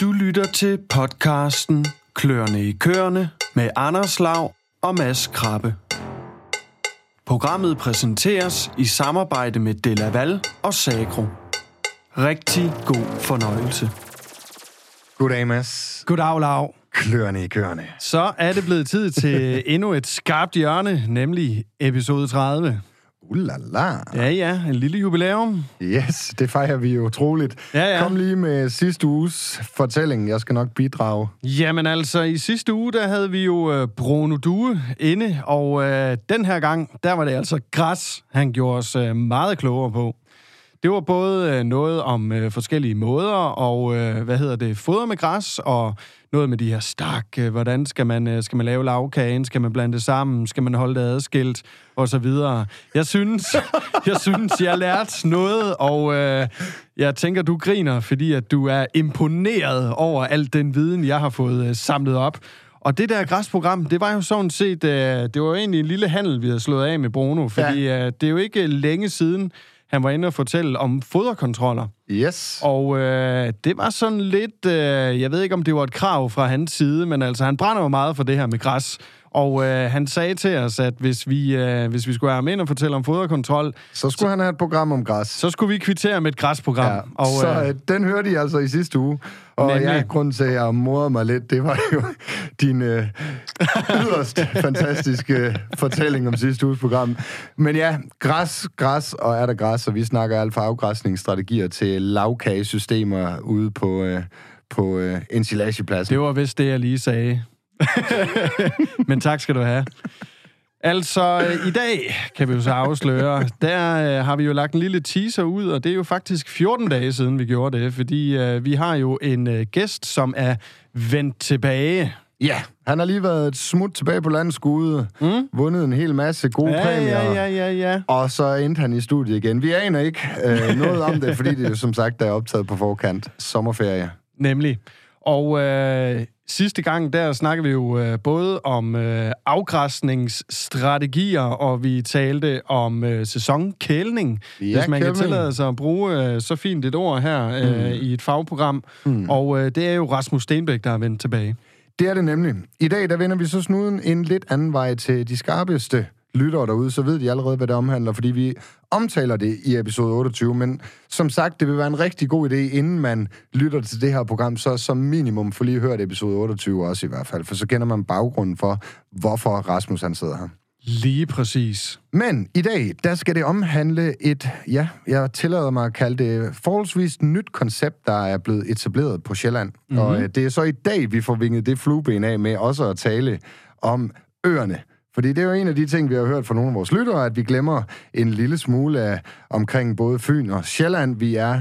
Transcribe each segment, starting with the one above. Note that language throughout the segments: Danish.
Du lytter til podcasten Klørne i Kørne med Anders Lav og Mads Krabbe. Programmet præsenteres i samarbejde med Delaval og Sagro. Rigtig god fornøjelse. Goddag, Mads. Goddag, Lav. Klørne i kørende. Så er det blevet tid til endnu et skarpt hjørne, nemlig episode 30. Ulala. Ja, ja, en lille jubilæum. Yes, det fejrer vi jo utroligt. Ja, ja. Kom lige med sidste uges fortælling. Jeg skal nok bidrage. Jamen altså, i sidste uge, der havde vi jo øh, Bruno Due inde, og øh, den her gang, der var det altså græs, han gjorde os øh, meget klogere på. Det var både øh, noget om øh, forskellige måder, og øh, hvad hedder det, foder med græs, og noget med de her stak, øh, hvordan skal man, øh, skal man lave lavkagen, skal man blande det sammen, skal man holde det adskilt, og så videre. Jeg synes, jeg synes, jeg lærte noget, og øh, jeg tænker, du griner, fordi at du er imponeret over al den viden, jeg har fået øh, samlet op. Og det der græsprogram, det var jo sådan set, øh, det var jo egentlig en lille handel, vi havde slået af med Bruno, fordi ja. øh, det er jo ikke længe siden, han var inde og fortælle om foderkontroller. Yes. Og øh, det var sådan lidt, øh, jeg ved ikke om det var et krav fra hans side, men altså han brænder jo meget for det her med græs. Og øh, han sagde til os, at hvis vi, øh, hvis vi skulle have ham ind og fortælle om foderkontrol, Så skulle han have et program om græs. så skulle vi kvittere med et græsprogram. Ja, og, så øh, den hørte I altså i sidste uge. Og Nemlig. ja, grunden til, at jeg morede mig lidt, det var jo din øh, yderst fantastiske fortælling om sidste uges program. Men ja, græs, græs og er der græs, og vi snakker alt fra afgræsningsstrategier til Øh, lavkagesystemer ude på, øh, på øh, ensilagepladsen. Det var vist det, jeg lige sagde. Men tak skal du have. Altså, øh, i dag kan vi jo så afsløre, der øh, har vi jo lagt en lille teaser ud, og det er jo faktisk 14 dage siden, vi gjorde det, fordi øh, vi har jo en øh, gæst, som er vendt tilbage. Ja, han har lige været et smut tilbage på landskude, mm. vundet en hel masse gode Ja, præmier. ja, ja, ja, ja. Og så endte han i studiet igen. Vi aner ikke øh, noget om det, fordi det jo som sagt er optaget på forkant. Sommerferie. Nemlig. Og øh, sidste gang, der snakkede vi jo øh, både om øh, afgræsningsstrategier, og vi talte om øh, sæsonkælning, Ja, hvis man kan kælning. tillade sig at bruge øh, så fint et ord her øh, mm. i et fagprogram. Mm. Og øh, det er jo Rasmus Stenbæk, der er vendt tilbage. Det er det nemlig. I dag der vender vi så snuden en lidt anden vej til de skarpeste lyttere derude, så ved de allerede, hvad det omhandler, fordi vi omtaler det i episode 28. Men som sagt, det vil være en rigtig god idé, inden man lytter til det her program, så som minimum få lige hørt episode 28 også i hvert fald, for så kender man baggrunden for, hvorfor Rasmus han sidder her. Lige præcis. Men i dag, der skal det omhandle et, ja, jeg tillader mig at kalde det forholdsvis nyt koncept, der er blevet etableret på Sjælland. Mm-hmm. Og øh, det er så i dag, vi får vinget det flueben af med også at tale om øerne. Fordi det er jo en af de ting, vi har hørt fra nogle af vores lyttere, at vi glemmer en lille smule af omkring både Fyn og Sjælland. Vi er,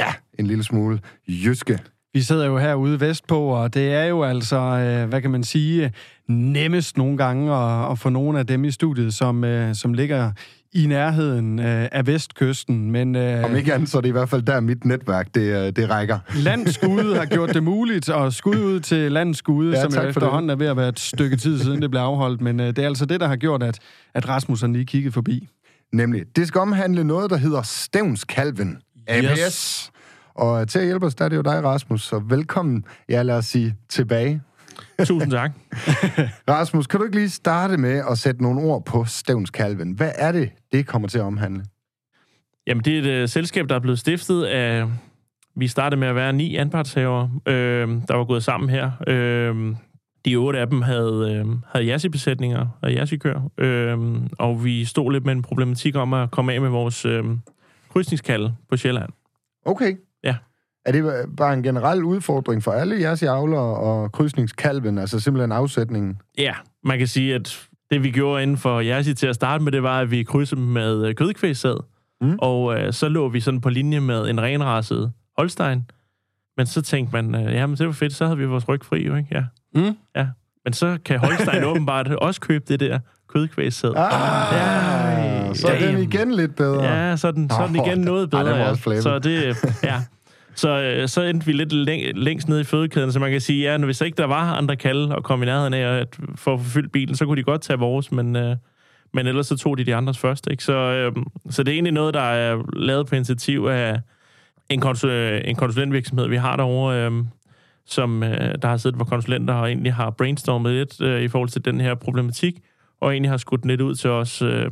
ja, en lille smule jyske. Vi sidder jo herude vestpå, og det er jo altså, øh, hvad kan man sige, nemmest nogle gange at, at få nogle af dem i studiet, som, øh, som ligger i nærheden øh, af vestkysten. Men øh, Om ikke andet, så er det i hvert fald der mit netværk, det, øh, det rækker. landskude har gjort det muligt, og skud ud til landskude, Ja, som jo det. efterhånden er ved at være et stykke tid siden, det blev afholdt. Men øh, det er altså det, der har gjort, at, at Rasmus han lige kiggede forbi. Nemlig, det skal omhandle noget, der hedder Stævnskalven. APS. Og til at hjælpe os, der er det jo dig, Rasmus. Så velkommen, ja, lad os sige, tilbage. Tusind tak. Rasmus, kan du ikke lige starte med at sætte nogle ord på Stævnskalven? Hvad er det, det kommer til at omhandle? Jamen, det er et uh, selskab, der er blevet stiftet af... Vi startede med at være ni anpartshaver, øh, der var gået sammen her. Øh, de otte af dem havde, øh, havde jassi-besætninger og jassi-kør. Øh, og vi stod lidt med en problematik om at komme af med vores øh, krydsningskald på Sjælland. Okay. Er det bare en generel udfordring for alle jeres avlere og krydsningskalven, altså simpelthen afsætningen? Ja, man kan sige, at det vi gjorde inden for jassi til at starte med, det var, at vi krydsede med øh, kødkvægsæd. Mm. Og øh, så lå vi sådan på linje med en renraset Holstein. Men så tænkte man, øh, jamen det var fedt, så havde vi vores ryg fri jo, ikke? Ja. Mm? ja. Men så kan Holstein åbenbart også købe det der kødkvægsæd. Ah, Ja, så er den igen lidt bedre. Ja, så er den, så er den igen noget ej, bedre. den var ja. også. Så det, ja. Så, øh, så endte vi lidt læng- længst nede i fødekæden, så man kan sige, ja, hvis ikke der var andre kalde og kom i nærheden af at, få fyldt bilen, så kunne de godt tage vores, men, øh, men ellers så tog de de andres først. Ikke? Så, øh, så det er egentlig noget, der er lavet på initiativ af en, konsul- en konsulentvirksomhed, vi har derovre, øh, som øh, der har siddet hvor konsulenter og egentlig har brainstormet lidt øh, i forhold til den her problematik, og egentlig har skudt lidt ud til os, øh,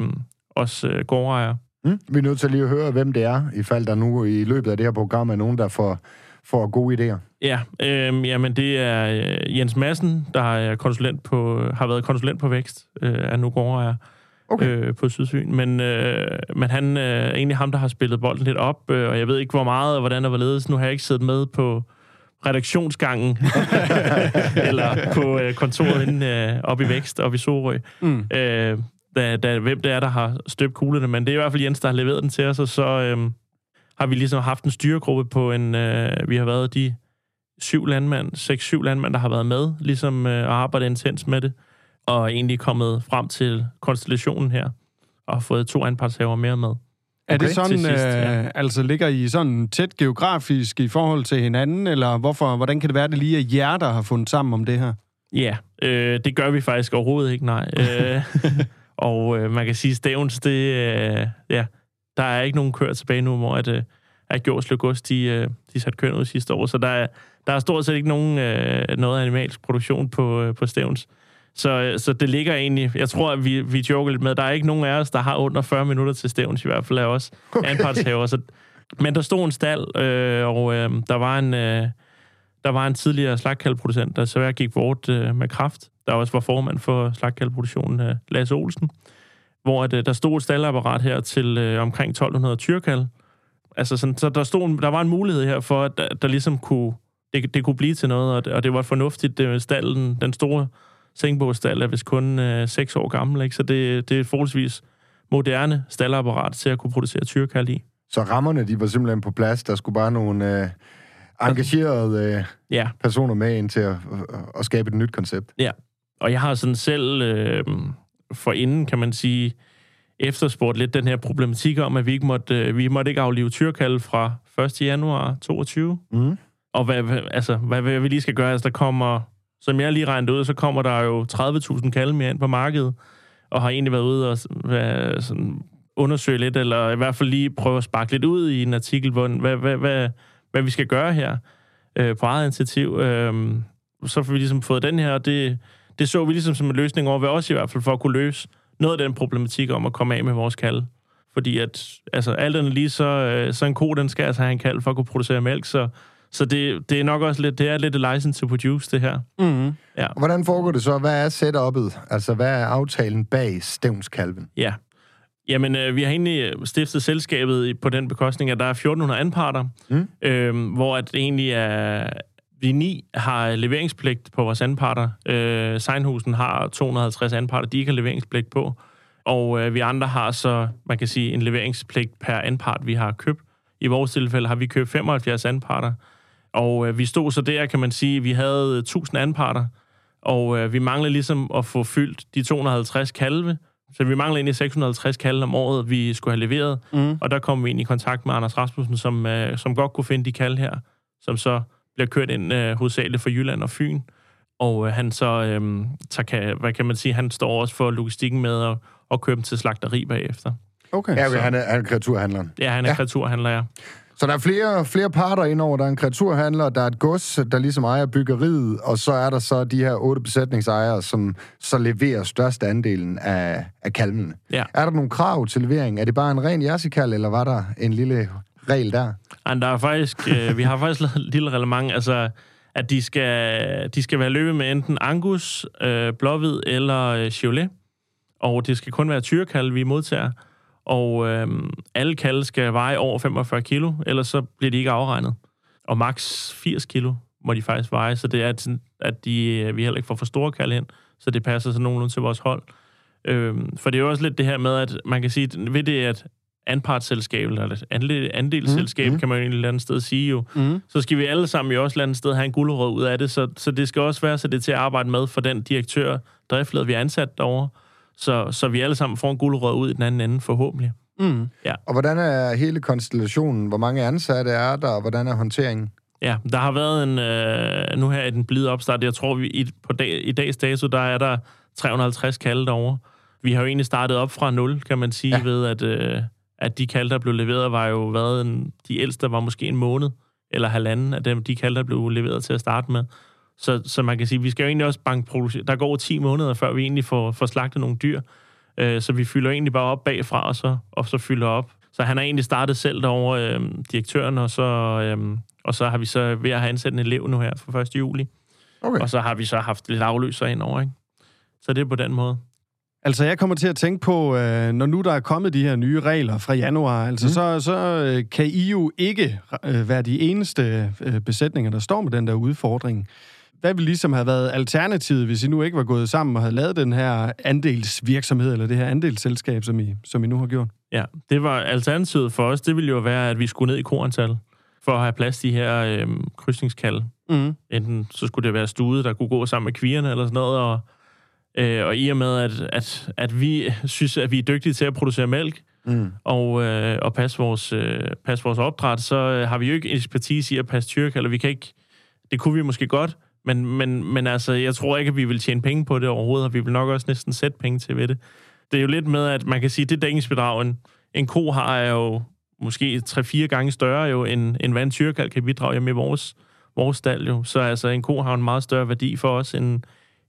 os øh, gårdejere. Mm. Vi er nødt til lige at høre, hvem det er, i fald der nu i løbet af det her program er nogen, der får, får gode idéer. Ja, øh, jamen det er øh, Jens Madsen, der er konsulent på, har været konsulent på Vækst, øh, er nu gårdejer Okay. øh, på Sydsyn. Men, øh, men han øh, er egentlig ham, der har spillet bolden lidt op, øh, og jeg ved ikke, hvor meget og hvordan der var ledes. Nu har jeg ikke siddet med på redaktionsgangen, eller på øh, kontoret inde øh, oppe i Vækst, oppe i Sorø. Mm. Øh, da, da, hvem det er, der har støbt kuglerne, men det er i hvert fald Jens, der har leveret den til os, og så øh, har vi ligesom haft en styregruppe på en... Øh, vi har været de syv landmænd, seks-syv landmænd, der har været med, ligesom øh, arbejdet intens med det, og egentlig kommet frem til konstellationen her, og fået to anpartshaver mere med. Er det Okay, sådan, sidst, ja. øh, altså ligger I sådan tæt geografisk i forhold til hinanden, eller hvorfor, hvordan kan det være, det lige er jer, der har fundet sammen om det her? Ja, øh, det gør vi faktisk overhovedet ikke, nej. øh, og øh, man kan sige, Stævns, det, øh, ja, der er ikke nogen kør tilbage nu, hvor at, øh, at Gjordslev Gods, de, øh, de satte køn ud sidste år, så der er, der er stort set ikke nogen øh, noget animalsk produktion på, øh, på Stævns. Så, øh, så det ligger egentlig, jeg tror, at vi, vi joker lidt med, der er ikke nogen af os, der har under 40 minutter til Stævns, i hvert fald af os okay. anpartshaver. Så, men der stod en stald, øh, og øh, der var en... Øh, der var en tidligere slagtkalvproducent, der så jeg gik bort øh, med kraft. Der også var formand for slagtkalvproduktionen, øh, Lasse Olsen. Hvor at, øh, der stod et staldapparat her til øh, omkring 1200 tyrkal. Altså sådan, så der, stod en, der var en mulighed her for, at der, der ligesom kunne, det, det kunne blive til noget, og det, og det var fornuftigt. Øh, det, stallen, den store Sengbogstald er vist kun øh, 6 år gammel, ikke? så det, det er et forholdsvis moderne staldapparat til at kunne producere tyrkal i. Så rammerne, de var simpelthen på plads. Der skulle bare nogle øh, engagerede øh, Ja, personer med ind til at, at, at skabe et nyt koncept. Ja, og jeg har sådan selv øh, for inden, kan man sige, efterspurgt lidt den her problematik om, at vi ikke måtte, øh, vi måtte ikke aflive tyrkald fra 1. januar 22. Mm. Og hvad, altså, hvad, hvad vi lige skal gøre, altså der kommer, som jeg lige regnede ud, så kommer der jo 30.000 kalve mere ind på markedet, og har egentlig været ude og hvad, sådan, undersøge lidt, eller i hvert fald lige prøve at sparke lidt ud i en artikel, hvor, hvad, hvad, hvad, hvad vi skal gøre her øh, på eget initiativ. Øh, så får vi ligesom fået den her, og det, det så vi ligesom som en løsning over ved os i hvert fald, for at kunne løse noget af den problematik om at komme af med vores kalve. Fordi at, altså, alt andet lige, så, øh, så en ko, den skal altså have en kalv for at kunne producere mælk, så, så det, det er nok også lidt, det er lidt et license to produce, det her. Mm. Og hvordan foregår det så? Hvad er setup'et? Altså, hvad er aftalen bag Stævnskalven? Ja. Jamen, øh, vi har egentlig stiftet selskabet på den bekostning, at der er 1400 anparter, Mm. øh, hvor at det egentlig er... Vi ni har leveringspligt på vores anparter. Øh, Seinhusen har 250 anparter, de ikke har leveringspligt på. Og øh, vi andre har så, man kan sige, en leveringspligt per anpart, vi har købt. I vores tilfælde har vi købt 75 anparter. Og øh, vi stod så der, kan man sige, vi havde 1000 anparter, og øh, vi manglede ligesom at få fyldt de 250 kalve, så vi manglede egentlig 650 kalve om året, vi skulle have leveret. Mm. Og der kom vi ind i kontakt med Anders Rasmussen, som, øh, som godt kunne finde de kalve her, som så bliver kørt ind øh, hovedsageligt for Jylland og Fyn. Og øh, han så, øh, så kan, hvad kan man sige, han står også for logistikken med at, at købe dem til slagteri bagefter. Okay. Ja, så- okay, han er, han er kreaturhandleren. Ja, han er ja. kreaturhandler, ja. Så der er flere, flere parter indover. Der er en kreaturhandler, der er et gods, der ligesom ejer byggeriet, og så er der så de her otte besætningsejere, som så leverer størst andelen af, af kalvene. Ja. Er der nogle krav til levering? Er det bare en ren jersikal, eller var der en lille regel der? Ej, der er faktisk, øh, vi har faktisk lavet et lille reglement, altså, at de skal, de skal være løbet med enten Angus, øh, Blåhvid eller øh, Chevrolet. Og det skal kun være tyrekalve, vi modtager. Og øh, alle kalve skal veje over 45 kilo, ellers så bliver de ikke afregnet. Og maks 80 kilo må de faktisk veje, så det er, sådan, at de, øh, vi heller ikke får for store kalve hen, så det passer så nogenlunde til vores hold. Øh, for det er jo også lidt det her med, at man kan sige, ved det, at anpartsselskab, eller andel, andelsselskab, Mm, kan man jo et eller andet sted sige jo, Mm. så skal vi alle sammen jo også et eller andet sted have en guldråd ud af det, så, så det skal også være så det er til at arbejde med for den direktør, driftleder, vi er ansat derovre, så, så vi alle sammen får en guldråd ud i den anden ende, forhåbentlig. Mm. Og hvordan er hele konstellationen? Hvor mange ansatte er der, og hvordan er håndteringen? Ja, der har været en, øh, nu her i den blide opstart, jeg tror, vi i, på dag, i dags dato, der er der 350 kalde derovre. Vi har jo egentlig startet op fra 0, kan man sige, Ja. ja. ved at, øh, at de kalde, der blev leveret, var jo været en, de ældste var måske en måned eller halvanden af dem, de kalde, der blev leveret til at starte med. Så, så man kan sige, vi skal jo egentlig også banke produktion. Der går 10 måneder, før vi egentlig får, får slagtet nogle dyr. Øh, så vi fylder egentlig bare op bagfra, og så, og så fylder op. Så han har egentlig startet selv derovre, øh, direktøren, og så, øh, og så har vi så ved at have ansat en elev nu her for 1. juli. Okay. Og så har vi så haft lidt afløser indover, ikke? Så det er på den måde. Altså, jeg kommer til at tænke på, øh, når nu der er kommet de her nye regler fra januar, altså, mm. så, så øh, kan I jo ikke øh, være de eneste øh, besætninger, der står med den der udfordring. Hvad ville ligesom have været alternativet, hvis I nu ikke var gået sammen og havde lavet den her andelsvirksomhed, eller det her andelsselskab, som I, som I nu har gjort? Ja, det var alternativet for os. Det ville jo være, at vi skulle ned i korantal for at have plads til de her øh, krydsningskald. Mm. Enten så skulle det være stude, der kunne gå sammen med kvierne eller sådan noget, og, øh, og i og med, at, at, at vi synes, at vi er dygtige til at producere mælk, Mm. og, øh, og passe, vores, øh, passe vores opdræt, så øh, har vi jo ikke ekspertise i at passe tyrk, eller vi kan ikke... Det kunne vi måske godt, men, men, men altså, jeg tror ikke, at vi vil tjene penge på det overhovedet, og vi vil nok også næsten sætte penge til ved det. Det er jo lidt med, at man kan sige, at det dækningsbidrag, en, en ko har, er jo måske 3-4 gange større, jo, end, end hvad en tyrkald kan bidrage i vores, vores stald. Jo. Så altså, en ko har en meget større værdi for os, end,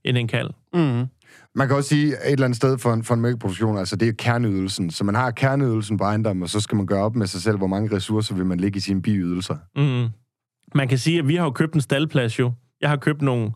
end en kald. Mm. Man kan også sige et eller andet sted for en, for en mælkeproduktion, altså det er kerneydelsen. Så man har kerneydelsen på ejendom, og så skal man gøre op med sig selv, hvor mange ressourcer vil man lægge i sine biydelser. Mm. Man kan sige, at vi har jo købt en staldplads jo. Jeg har købt nogle,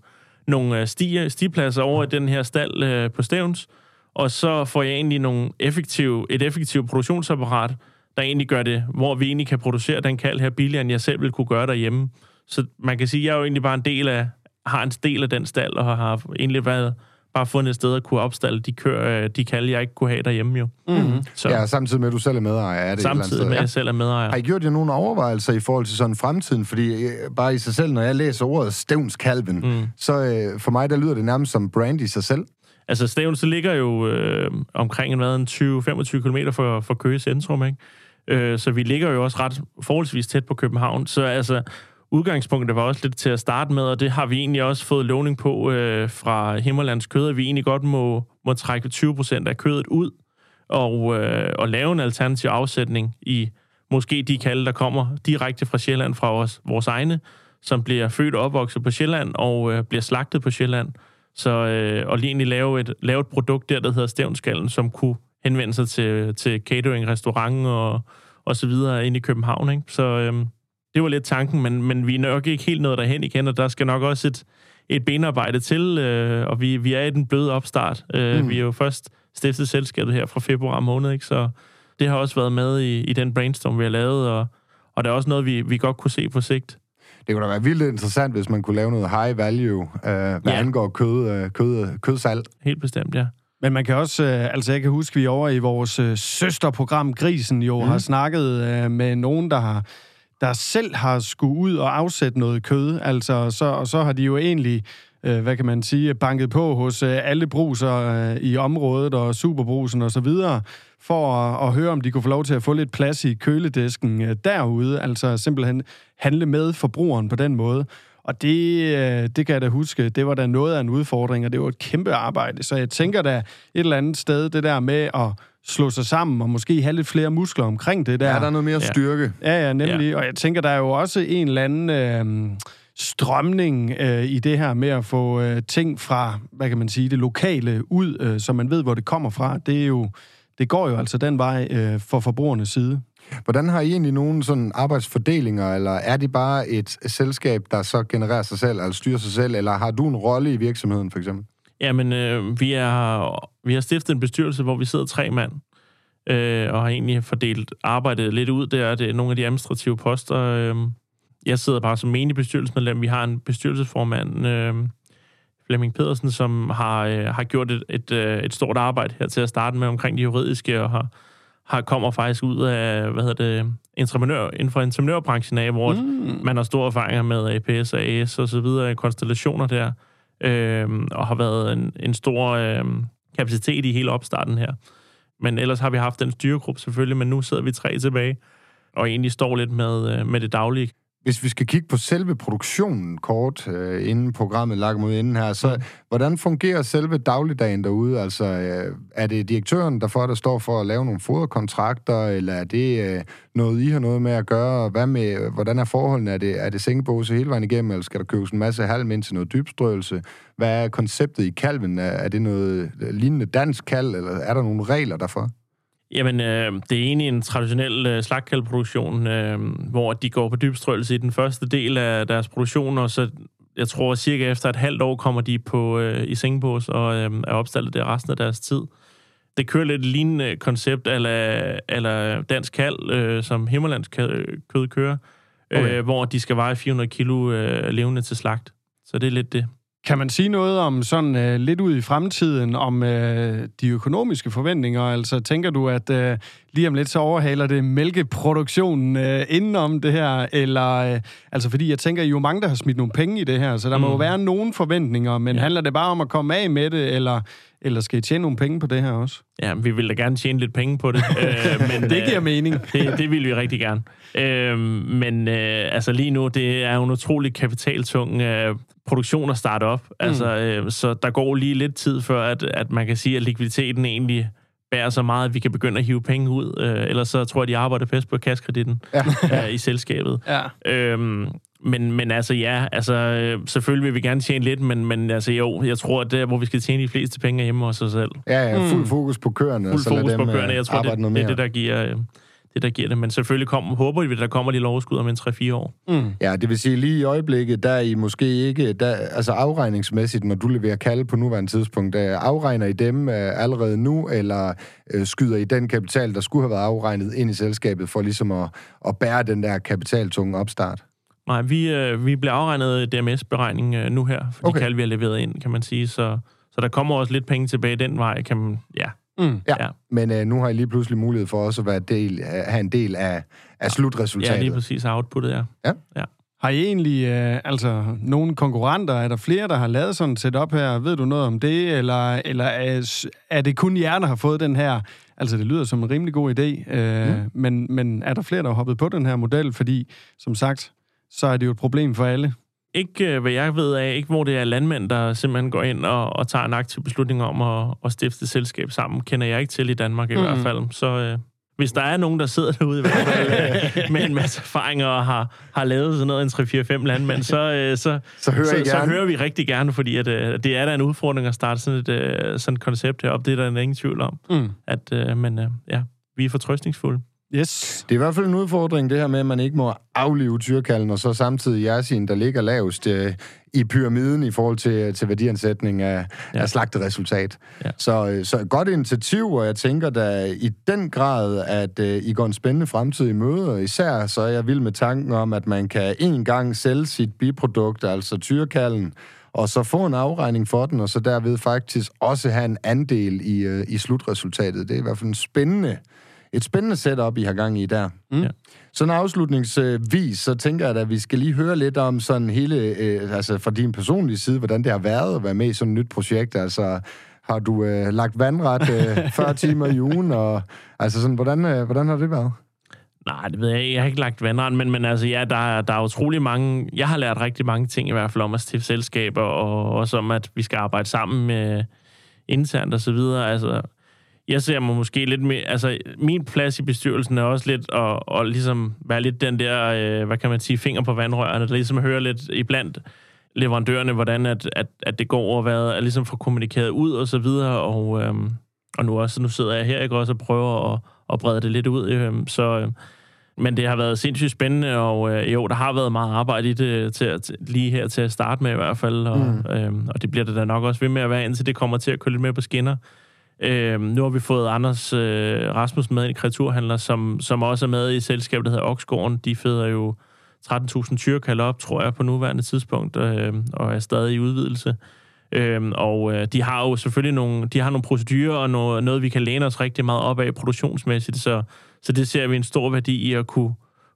nogle øh, sti, stipladser over i den her stald øh, på Stævns, og så får jeg egentlig nogle effektive, et effektivt produktionsapparat, der egentlig gør det, hvor vi egentlig kan producere den kald her billigere, end jeg selv ville kunne gøre derhjemme. Så man kan sige, at jeg er jo egentlig bare en del af, har en del af den stald, og har egentlig været, bare fundet et sted at kunne opstalle de, kør, de kald, jeg ikke kunne have derhjemme jo. Mm. Så Ja, samtidig med, at du selv er medejer af det. et samtidig sted. med, at jeg selv er medejer. Har I gjort jer nogle overvejelser i forhold til sådan fremtiden? Fordi øh, bare i sig selv, når jeg læser ordet stævnskalven, mm. så øh, for mig, der lyder det nærmest som brand i sig selv. Altså, Stævns, det ligger jo øh, omkring hvad, en 20-25 km fra, fra Køge centrum, ikke? Øh, så vi ligger jo også ret forholdsvis tæt på København. Så altså, udgangspunktet var også lidt til at starte med, og det har vi egentlig også fået lovning på øh, fra Himmerlands Kød, at vi egentlig godt må, må trække 20% af kødet ud og, øh, og lave en alternativ afsætning i måske de kalde, der kommer direkte fra Sjælland, fra os, vores egne, som bliver født og opvokset på Sjælland og øh, bliver slagtet på Sjælland. Så, øh, og lige egentlig lave et, lave et produkt der, der hedder stævnskallen, som kunne henvende sig til, til catering, restaurant og, og så videre ind i København. Ikke? Så øh, det var lidt tanken, men, men vi er nok ikke helt nået derhen igen, og der skal nok også et, et benarbejde til, øh, og vi, vi er i den bløde opstart. Øh, mm. Vi er jo først stiftet selskabet her fra februar måned, ikke? så det har også været med i, i den brainstorm, vi har lavet, og, og det er også noget, vi, vi godt kunne se på sigt. Det kunne da være vildt interessant, hvis man kunne lave noget high value, øh, hvad Ja. angår kød, øh, kød, kødsalg. Helt bestemt, ja. Men man kan også, øh, altså jeg kan huske, vi over i vores øh, søsterprogram Grisen jo mm. har snakket øh, med nogen, der har der selv har skulle ud og afsætte noget kød, altså, så, og så har de jo egentlig, øh, hvad kan man sige, banket på hos øh, alle bruser øh, i området, og superbrusen og så videre, for at, at høre, om de kunne få lov til at få lidt plads i køledisken øh, derude, altså simpelthen handle med forbrugeren på den måde. Og det, øh, det kan jeg da huske, det var da noget af en udfordring, og det var et kæmpe arbejde. Så jeg tænker da et eller andet sted, det der med at slå sig sammen, og måske have lidt flere muskler omkring det der. Ja, der er noget mere Ja. styrke. Ja, ja, nemlig. Ja. Og jeg tænker, der er jo også en eller anden øh, strømning øh, i det her med at få øh, ting fra, hvad kan man sige, det lokale ud, øh, så man ved, hvor det kommer fra. Det er jo, det går jo altså den vej øh, for forbrugernes side. Hvordan har I egentlig nogen sådan arbejdsfordelinger, eller er det bare et selskab, der så genererer sig selv, eller styrer sig selv, eller har du en rolle i virksomheden, for eksempel? Jamen, øh, vi, er, vi har stiftet en bestyrelse, hvor vi sidder tre mand, øh, og har egentlig fordelt arbejdet lidt ud der. Det er nogle af de administrative poster. Øh, jeg sidder bare som menig bestyrelsesmedlem. Vi har en bestyrelsesformand, øh, Flemming Pedersen, som har, øh, har gjort et, et, øh, et stort arbejde her til at starte med omkring de juridiske, og har, har kommer faktisk ud af, hvad hedder det, entreprenør, inden for entreprenørbranchen af, hvor mm. man har store erfaringer med APS AS og så videre, konstellationer der, øh, og har været en, en stor øh, kapacitet i hele opstarten her. Men ellers har vi haft den styregruppe selvfølgelig, men nu sidder vi tre tilbage, og egentlig står lidt med, øh, med det daglige hvis vi skal kigge på selve produktionen kort, øh, inden programmet lagt mod inden her, så hvordan fungerer selve dagligdagen derude? Altså, øh, er det direktøren, der for der står for at lave nogle foderkontrakter, eller er det øh, noget, I har noget med at gøre? Hvad med, øh, hvordan er forholdene? Er det, er det sengebåse hele vejen igennem, eller skal der købes en masse halm ind til noget dybstrøelse? Hvad er konceptet i kalven? Er, er det noget øh, lignende dansk kald, eller er der nogle regler derfor? Jamen, øh, det er egentlig en traditionel øh, slagkaldproduktion, øh, hvor de går på dybstrøelse i den første del af deres produktion, og så, jeg tror, cirka efter et halvt år kommer de på øh, i sengebås og øh, er opstallet der resten af deres tid. Det kører lidt lignende koncept eller, eller dansk kald, øh, som Himmerlands kød kører, øh, okay. hvor de skal veje 400 kilo øh, levende til slagt. Så det er lidt det. Kan man sige noget om sådan uh, lidt ud i fremtiden, om uh, de økonomiske forventninger? Altså, tænker du, at uh, lige om lidt så overhaler det mælkeproduktionen uh, indenom det her? Eller, uh, altså, fordi jeg tænker, I er jo mange, der har smidt nogle penge i det her, så der mm. må jo være nogle forventninger, men ja. handler det bare om at komme af med det, eller, eller skal I tjene nogle penge på det her også? Ja, vi vil da gerne tjene lidt penge på det. uh, men, det giver uh, mening. det, det vil vi rigtig gerne. Uh, men uh, altså lige nu, det er jo en utrolig kapitaltung uh, produktion at starte op. Mm. Altså, øh, så der går lige lidt tid før, at, at man kan sige, at likviditeten egentlig bærer så meget, at vi kan begynde at hive penge ud. Øh, ellers så tror jeg, de arbejder fast på kaskreditten ja. øh, i selskabet. Ja. Øhm, men, men altså ja, altså øh, selvfølgelig vil vi gerne tjene lidt, men, men altså jo, jeg tror, at der, hvor vi skal tjene de fleste penge er hjemme hos os selv. Ja, ja, fuld mm. fokus på køerne. Fuld fokus på køerne, jeg tror, det, det er det, der giver... Øh, det, der giver det. Men selvfølgelig kom, håber vi, at der kommer lidt overskud om en 3-4 år. Mm. Ja, det vil sige lige i øjeblikket, der er I måske ikke, der, altså afregningsmæssigt, når du leverer kalde på nuværende tidspunkt, der afregner I dem uh, allerede nu, eller uh, skyder I den kapital, der skulle have været afregnet ind i selskabet, for ligesom at, at bære den der kapitaltunge opstart? Nej, vi, øh, vi bliver afregnet DMS-beregning øh, nu her, for de okay. kalde, vi har leveret ind, kan man sige. Så, så der kommer også lidt penge tilbage den vej, kan man, ja, Mm. Ja. ja. Men øh, nu har I lige pludselig mulighed for også at være del, have en del af, af slutresultatet. Ja, lige præcis outputtet, ja. ja. ja. Har I egentlig øh, altså nogle konkurrenter? Er der flere, der har lavet sådan et setup her? Ved du noget om det? Eller, eller er, er det kun jer, der har fået den her? Altså, det lyder som en rimelig god idé. Øh, mm. men, men er der flere, der har hoppet på den her model? Fordi, som sagt, så er det jo et problem for alle. Ikke, øh, hvad jeg ved af, ikke hvor det er landmænd, der simpelthen går ind og, og tager en aktiv beslutning om at, at stifte selskab sammen, kender jeg ikke til i Danmark i mm. hvert fald. Så øh, hvis der er nogen, der sidder derude i hvert fald, øh, med en masse erfaringer og har, har lavet sådan noget en 3-4-5 landmænd, så, øh, så, så, hører så, så hører vi rigtig gerne, fordi at, øh, det er da en udfordring at starte sådan et, øh, sådan et koncept heroppe. Det er der ingen tvivl om. Mm. At, øh, men øh, ja, vi er fortrøstningsfulde. Yes. Det er i hvert fald en udfordring, det her med, at man ikke må aflive tyrkallen, og så samtidig Yasin, der ligger lavest øh, i pyramiden i forhold til, til værdiansætning af, ja. af slagteresultat. Ja. Så, øh, så godt initiativ, og jeg tænker da i den grad, at øh, I går en spændende fremtid i møde, og især så er jeg vild med tanken om, at man kan en gang sælge sit biprodukt, altså tyrkallen, og så få en afregning for den, og så derved faktisk også have en andel i, øh, i slutresultatet. Det er i hvert fald en spændende et spændende setup, I har gang i der. Mm. Ja. Sådan afslutningsvis, så tænker jeg at vi skal lige høre lidt om sådan hele, øh, altså fra din personlige side, hvordan det har været at være med i sådan et nyt projekt. Altså, har du øh, lagt vandret øh, 40 timer i ugen, og altså sådan, hvordan, øh, hvordan har det været? Nej, det ved jeg ikke. Jeg har ikke lagt vandret, men, men altså, ja, der, der er utrolig mange... Jeg har lært rigtig mange ting i hvert fald om at stifte selskaber, og også om, at vi skal arbejde sammen med internt og så videre. Altså, jeg ser mig måske lidt mere... Altså, min plads i bestyrelsen er også lidt at, at ligesom være lidt den der, øh, hvad kan man sige, finger på vandrørene, der ligesom hører lidt iblandt leverandørerne, hvordan at, at, at det går, og hvad er ligesom få kommunikeret ud og så videre, og, øhm, og nu også, nu sidder jeg her, ikke også, og prøver at, at brede det lidt ud, øhm, så... Øh, men det har været sindssygt spændende, og øh, jo, der har været meget arbejde i det til, til, lige her til at starte med i hvert fald, og, mm. øhm, og det bliver det da nok også ved med at være, indtil det kommer til at køre lidt med på skinner. Øh, nu har vi fået Anders øh, Rasmus med i kreaturhandler, som, som også er med i selskabet, der hedder Oksgården. De føder jo 13.000 tyrkald op, tror jeg, på nuværende tidspunkt, øh, og er stadig i udvidelse. Øh, og øh, de har jo selvfølgelig nogle, de har nogle procedurer og noget, noget, vi kan læne os rigtig meget op af produktionsmæssigt, så, så det ser vi en stor værdi i at kunne,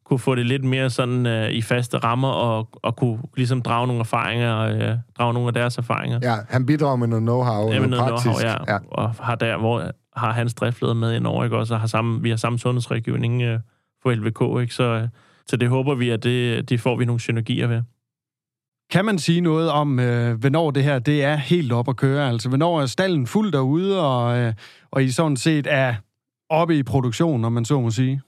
kunne få det lidt mere sådan øh, i faste rammer og, og kunne ligesom drage nogle erfaringer, øh, drage nogle af deres erfaringer. Ja, han bidrager med noget know-how, ja, med noget praktisk. Know-how, ja. ja. Og har der, hvor har hans driftleder med ind over, ikke? Også, og har samme, vi har samme sundhedsregioning øh, for LVK, ikke? Så, så det håber vi, at det, det får vi nogle synergier ved. Kan man sige noget om, øh, hvornår det her det er helt op at køre? Altså, hvornår er stallen fuld derude, og, øh, og I sådan set er oppe i produktion, om man så må sige?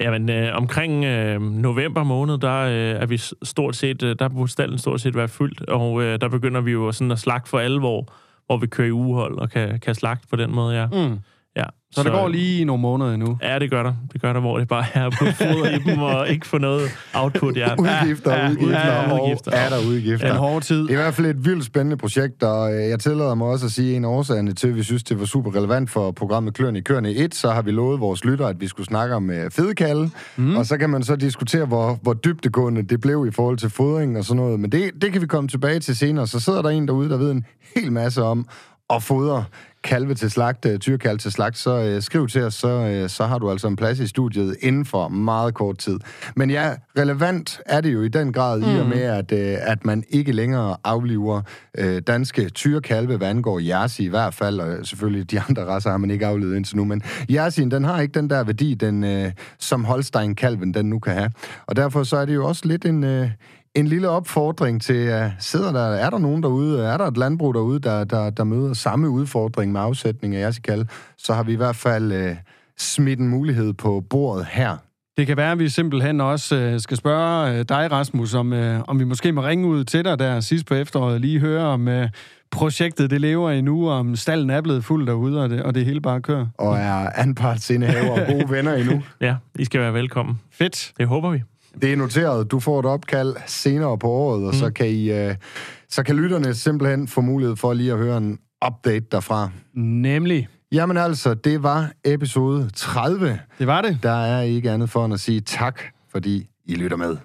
Jamen, øh, omkring øh, november måned, der øh, er vi stort set, øh, der burde stallen stort set være fyldt, og øh, der begynder vi jo sådan at slagte for alvor, hvor vi kører i ugehold og kan, kan slagte på den måde, ja. Mm ja. Så, så det går lige nogle måneder endnu? Ja, det gør der. Det gør der, hvor det bare er putte foder i dem og ikke få noget output. Ja. Udgifter, ja, udgifter, ja, og udgifter. er der udgifter. En hård tid. Det er i hvert fald et vildt spændende projekt, og øh, jeg tillader mig også at sige en årsagerne til, at vi synes, det var super relevant for programmet Kløerne i Køerne 1, så har vi lovet vores lytter, at vi skulle snakke om øh, fedekalde, mm. og så kan man så diskutere, hvor, hvor dybdegående det blev i forhold til fodring og sådan noget, men det, det kan vi komme tilbage til senere. Så sidder der en derude, der ved en hel masse om at fodre kalve til slagt, uh, tyrkalve til slagt, så uh, skriv til os, så, uh, så har du altså en plads i studiet inden for meget kort tid. Men ja, relevant er det jo i den grad, mm. i og med, at, uh, at man ikke længere afliver uh, danske tyrkalve, hvad angår Jersi i hvert fald, og selvfølgelig de andre raser har man ikke aflevet indtil nu, men Jersien, den har ikke den der værdi, den, uh, som Holstein-kalven den nu kan have. Og derfor så er det jo også lidt en... Uh, en lille opfordring til, uh, sidder der, er der nogen derude, er der et landbrug derude, der, der, der møder samme udfordring med afsætning af jersikal, så har vi i hvert fald uh, smidt en mulighed på bordet her. Det kan være, at vi simpelthen også øh, skal spørge øh, dig, Rasmus, om, øh, om vi måske må ringe ud til dig der sidst på efteråret og lige høre om øh, projektet, det lever endnu, og om stallen er blevet fuld derude, og det, og det hele bare kører. Og er anpartsindehaver og gode venner endnu. Ja, I skal være velkommen. Fedt. Det håber vi. Det er noteret. Du får et opkald senere på året, og mm. så, kan I, uh, så kan lytterne simpelthen få mulighed for lige at høre en update derfra. Nemlig. Jamen altså, det var episode 30. Det var det. Der er ikke andet for end at sige tak, fordi I lytter med.